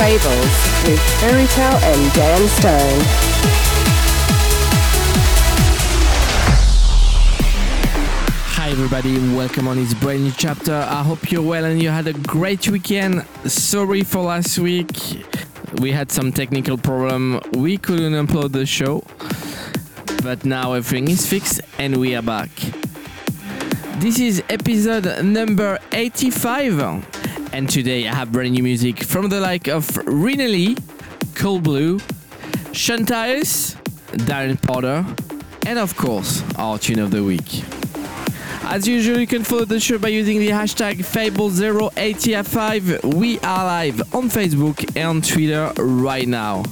Fables with Ferry Tayle and Dan Stone. Hi everybody, welcome on this brand new chapter. I hope you're well and you had a great weekend. Sorry for last week. We had some technical problem. We couldn't upload the show. But now everything is fixed and we are back. This is episode number 85. And today I have brand new music from the like of Rinaly, Cold Blue, Sean Tyas, Darren Porter, and of course our tune of the week. As usual, you can follow the show by using the hashtag Fable085. We are live on Facebook and on Twitter right now.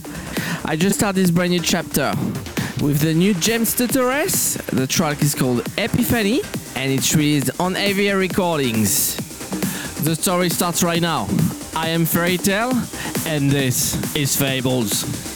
I just started this brand new chapter with the new James Torres. The track is called Epiphany and it's released on AVA Recordings. The story starts right now. I am Ferry Tayle and this is Fables.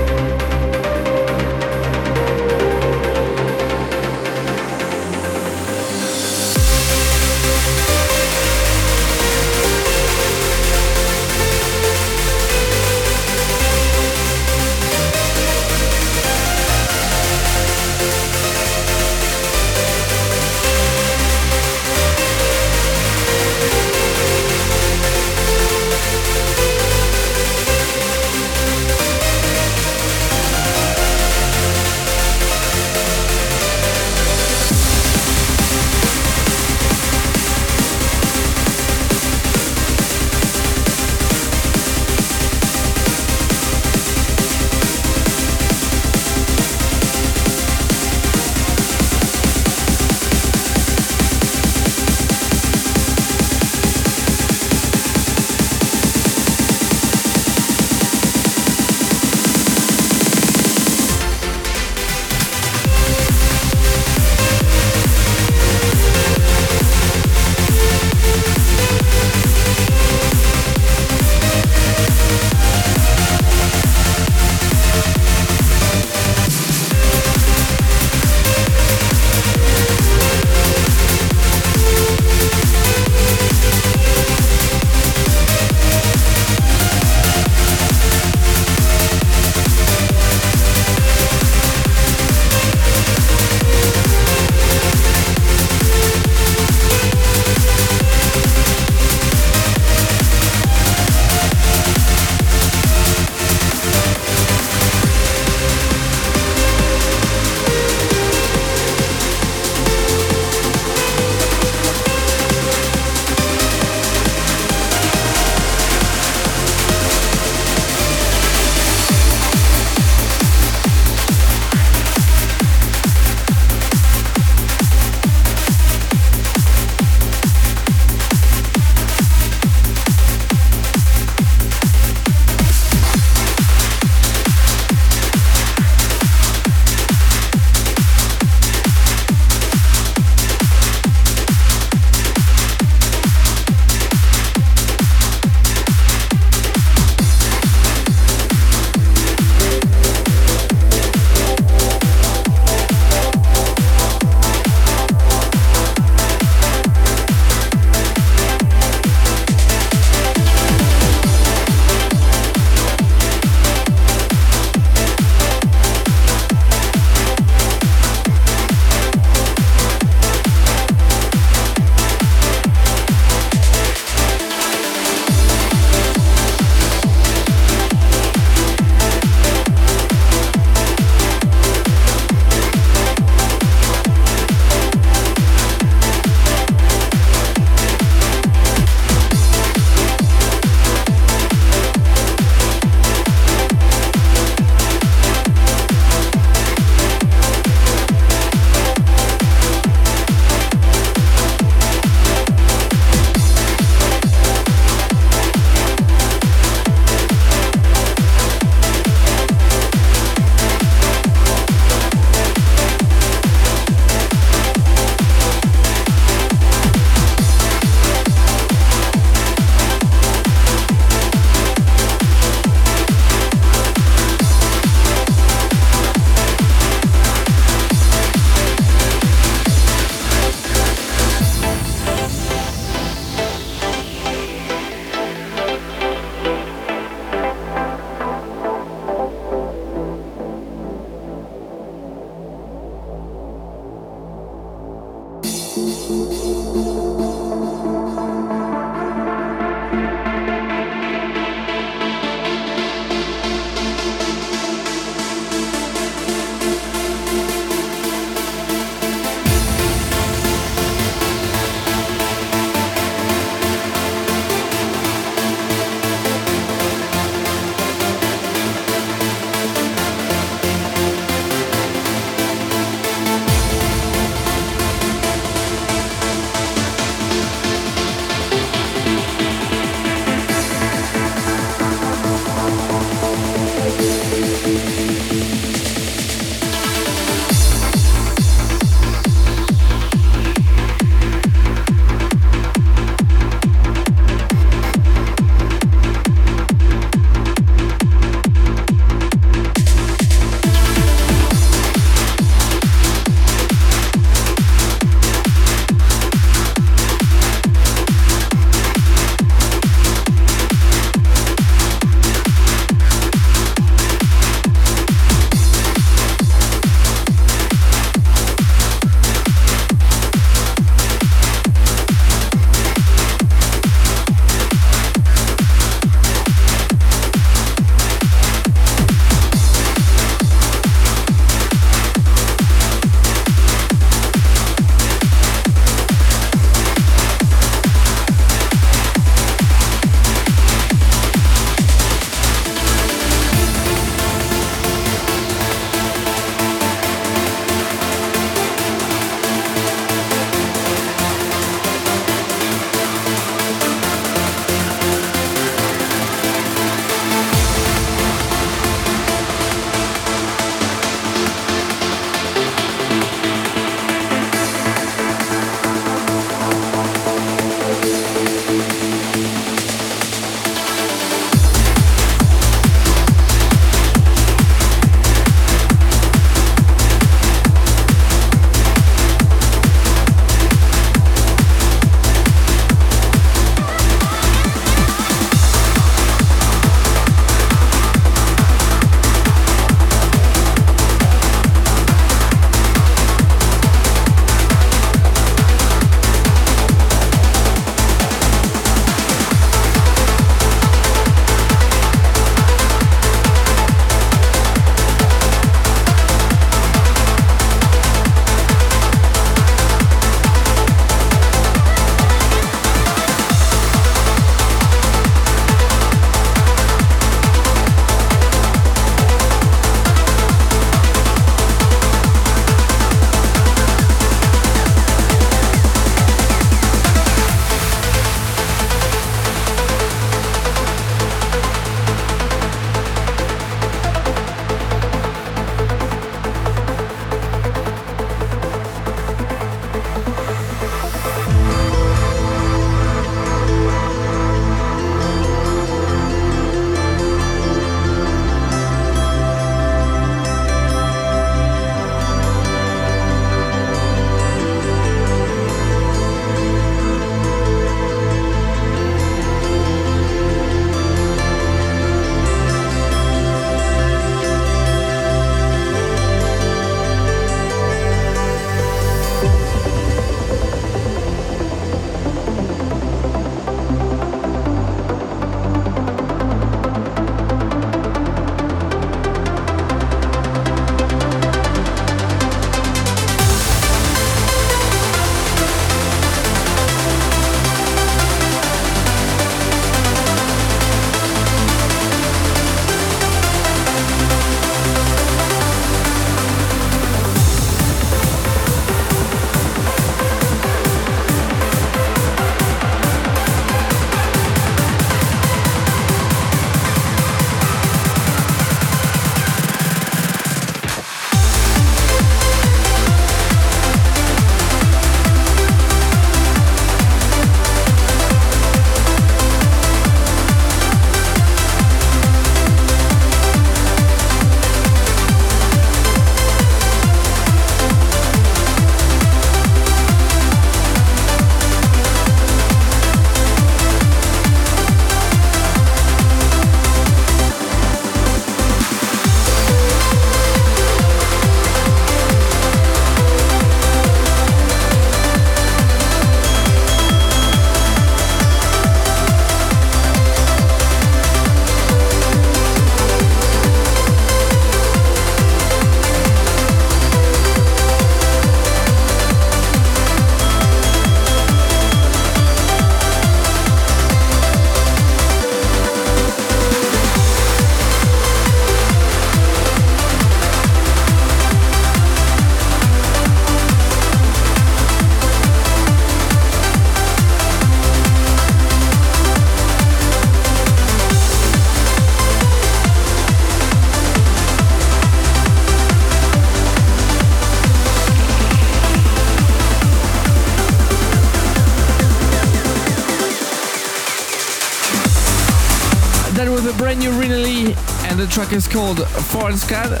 New and the track is called Foralskad.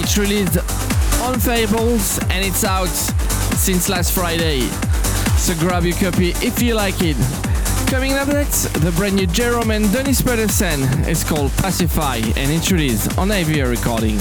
It's released on Fables and it's out since last Friday. So grab your copy if you like it. Coming up next, the brand new Gerome and Dennis Pedersen is called Pacify and it's released on AVA Recording.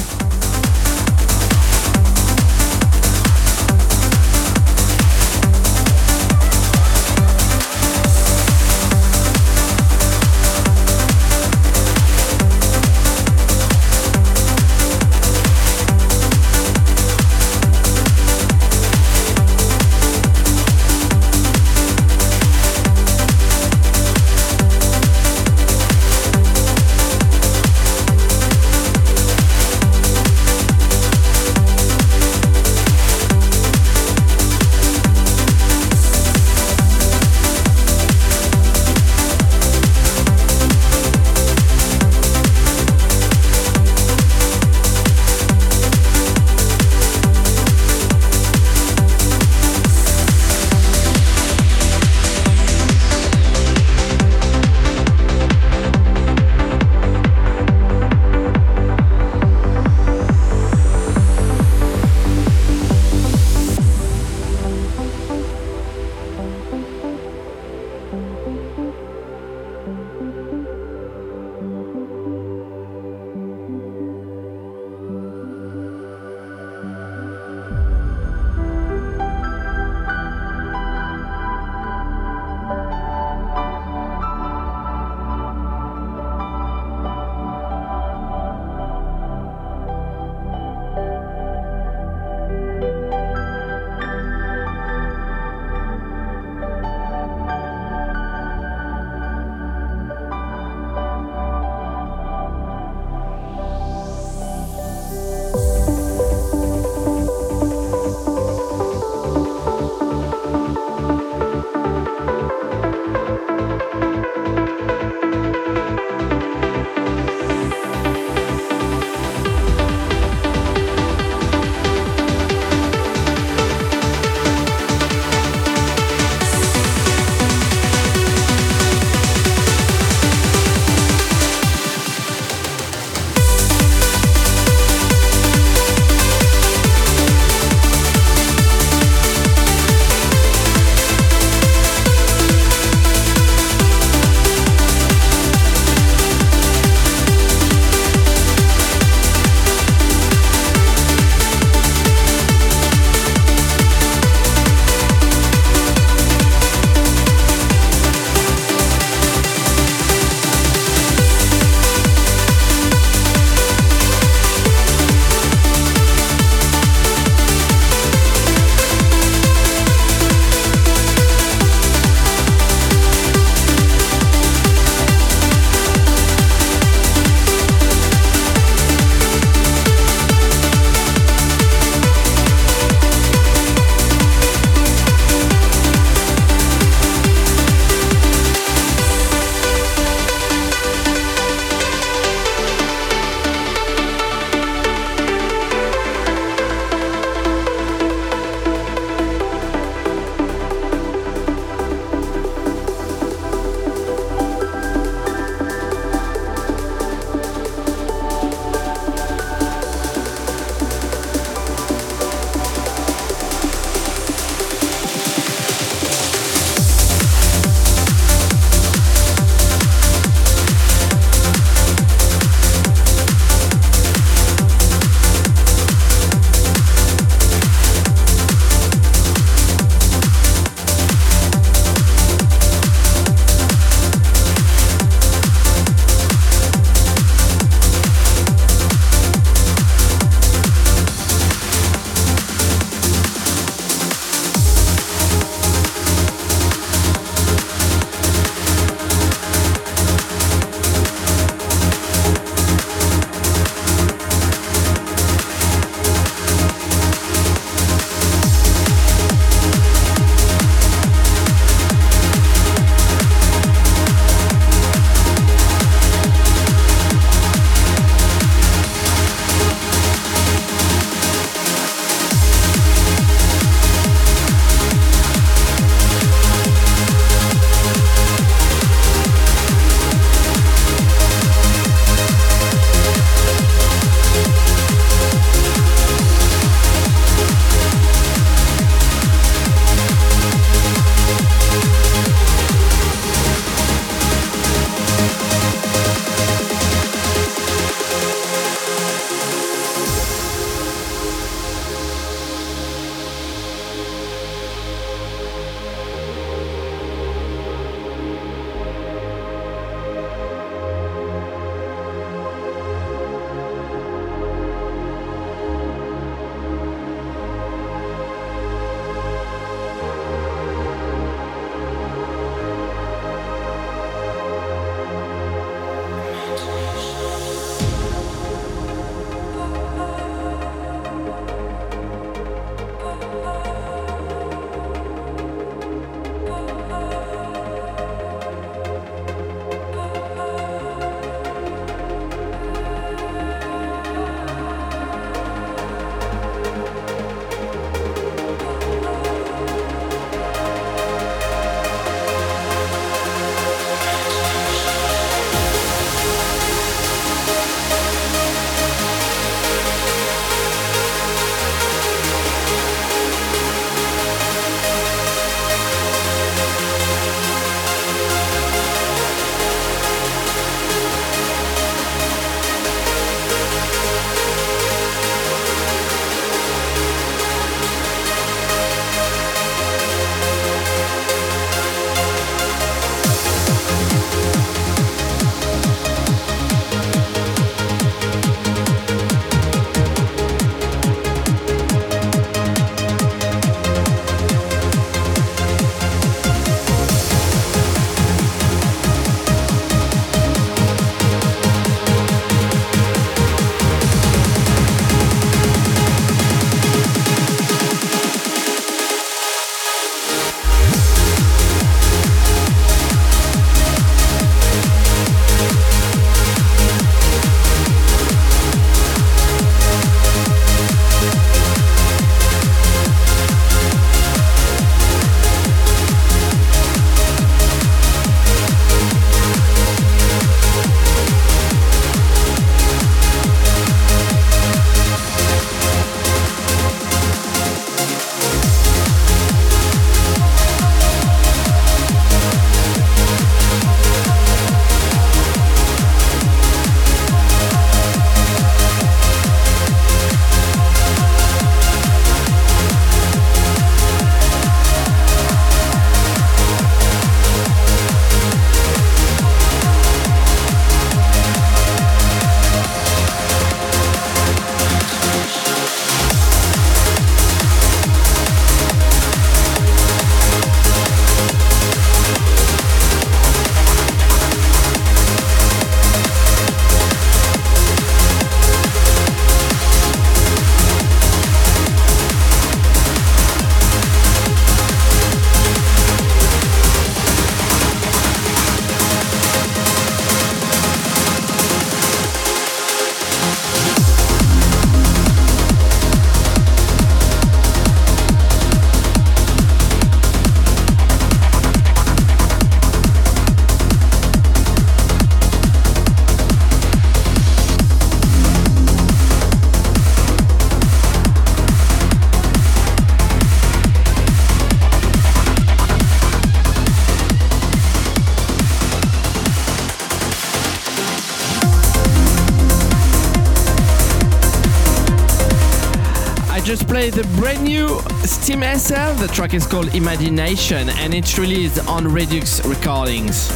The track is called Imagination and it's released on Redux Recordings.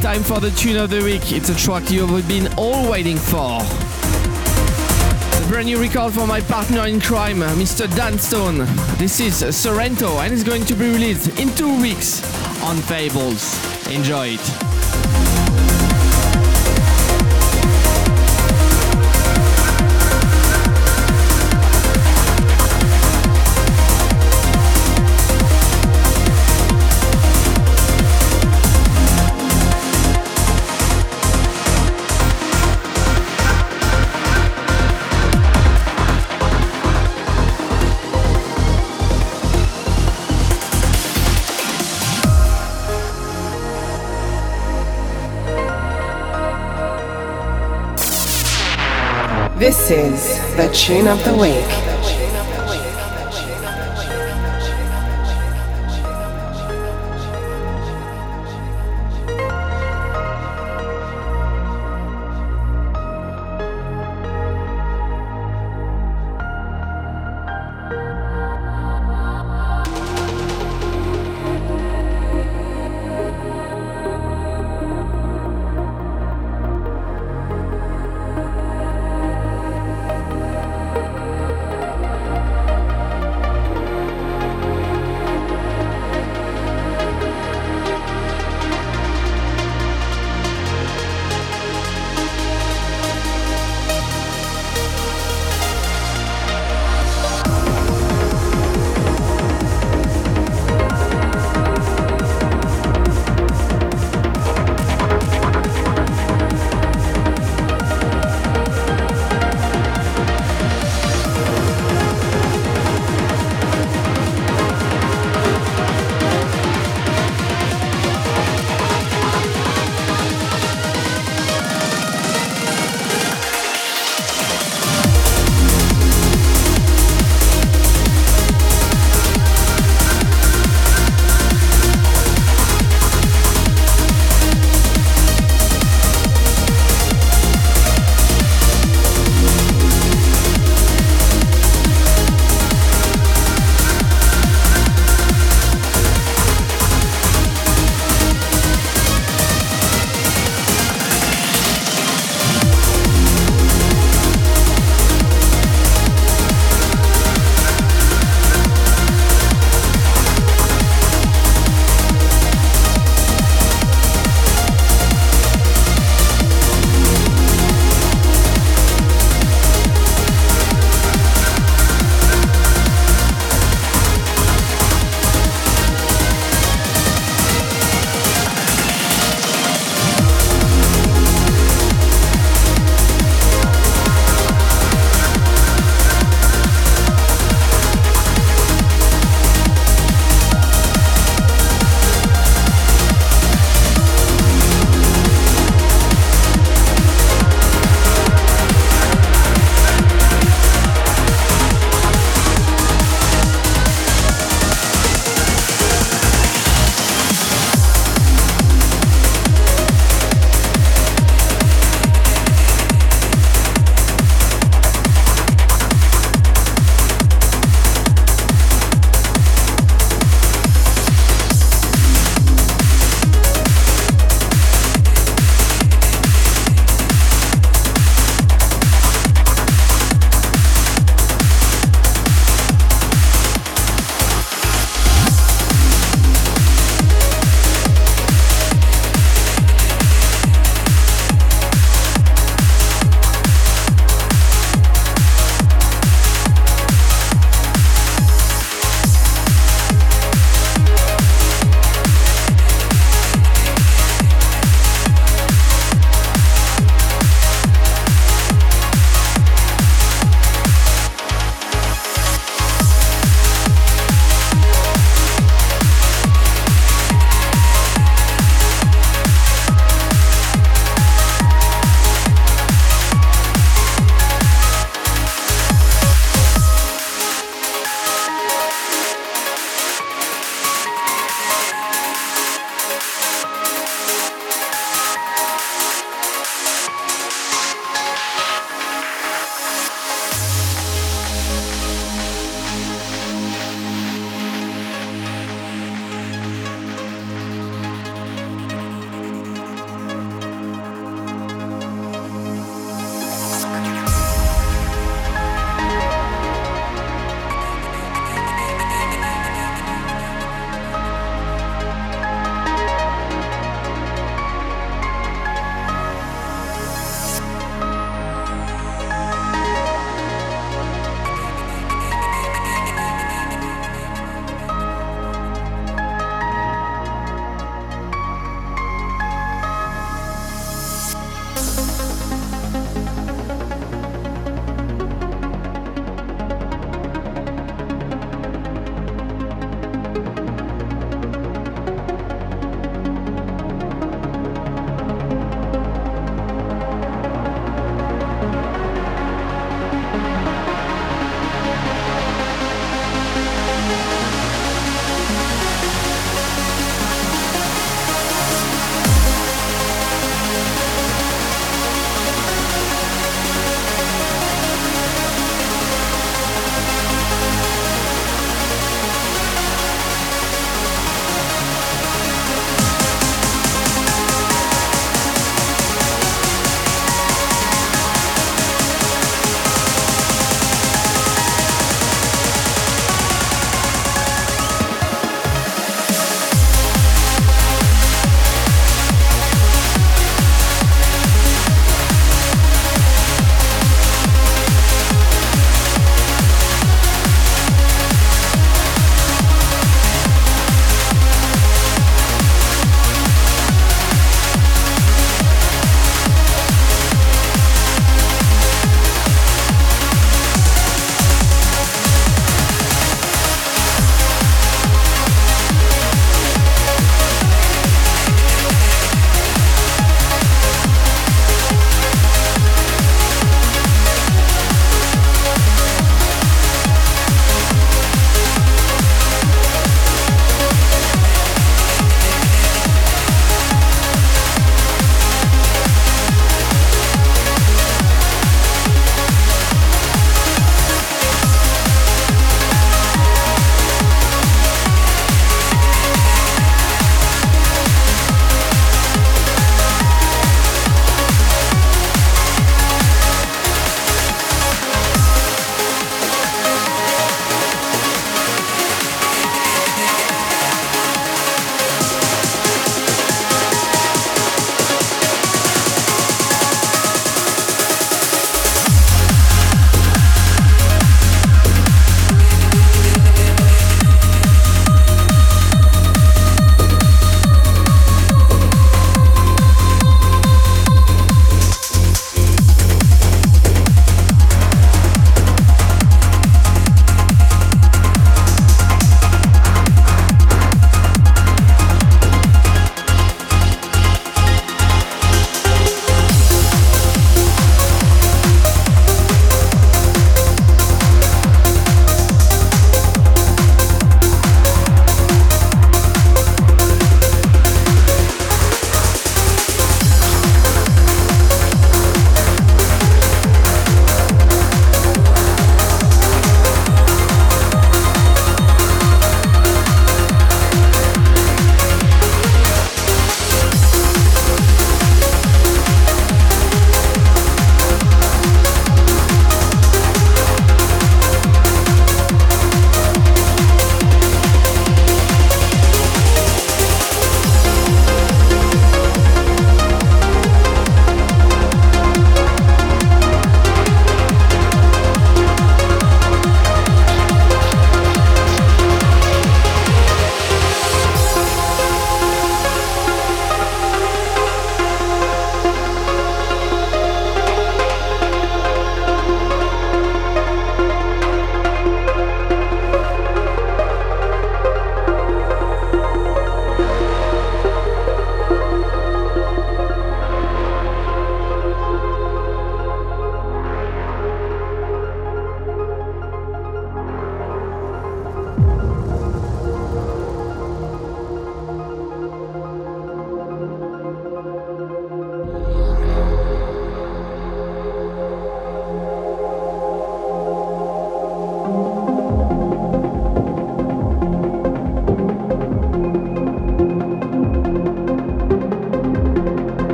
Time for the tune of the week. It's a track you've been all waiting for. A brand new record for my partner in crime, Mr. Dan Stone. This is Sorrento and it's going to be released in two weeks on Fables. Enjoy it. This is the tune of the week.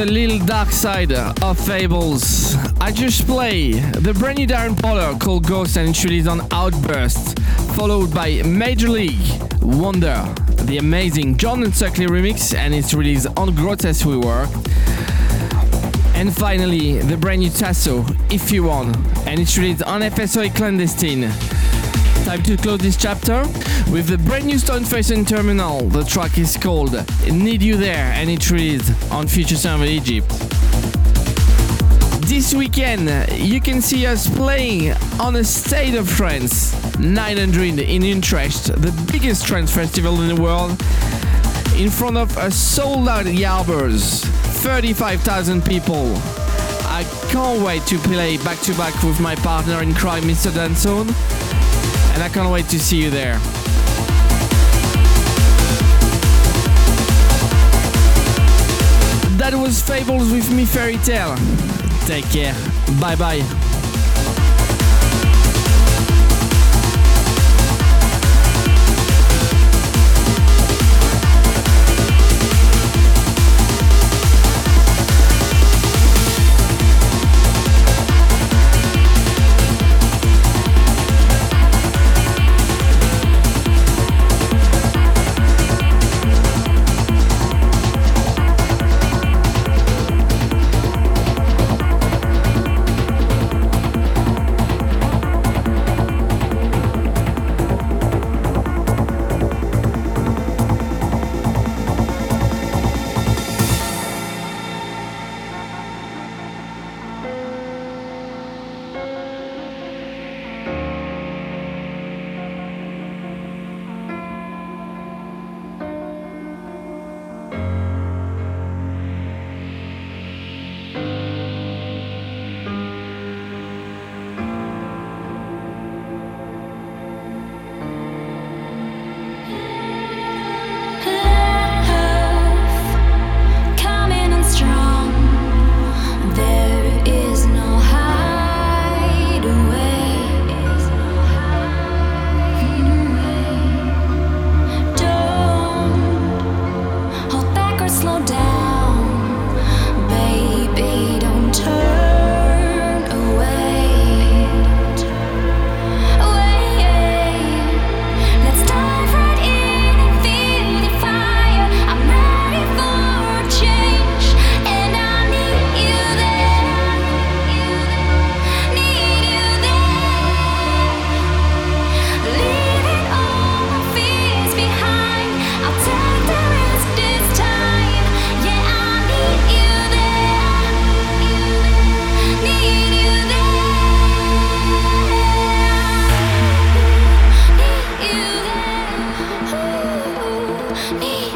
The little dark side of Fables. I just play the brand new Darren Porter called Ghost and it's released on Outburst, followed by Major League Wonder, the amazing Jordan Suckley remix, and it's released on Grotesque Reworked. And finally, the brand new Tasso, If You Want, and it's released on FSOE Clandestine. Time to close this chapter with the brand new Stoneface and Terminal. The track is called Need You There and it's released on Future Sound of Egypt. This weekend, you can see us playing on a State of Trance 900 in Utrecht, the biggest trance festival in the world, in front of a sold out Jaarbeurs, 35,000 people. I can't wait to play back to back with my partner in crime, Mr. Dan Stone and I can't wait to see you there. That was Fables with me Ferry Tayle. Take care. Bye bye. 你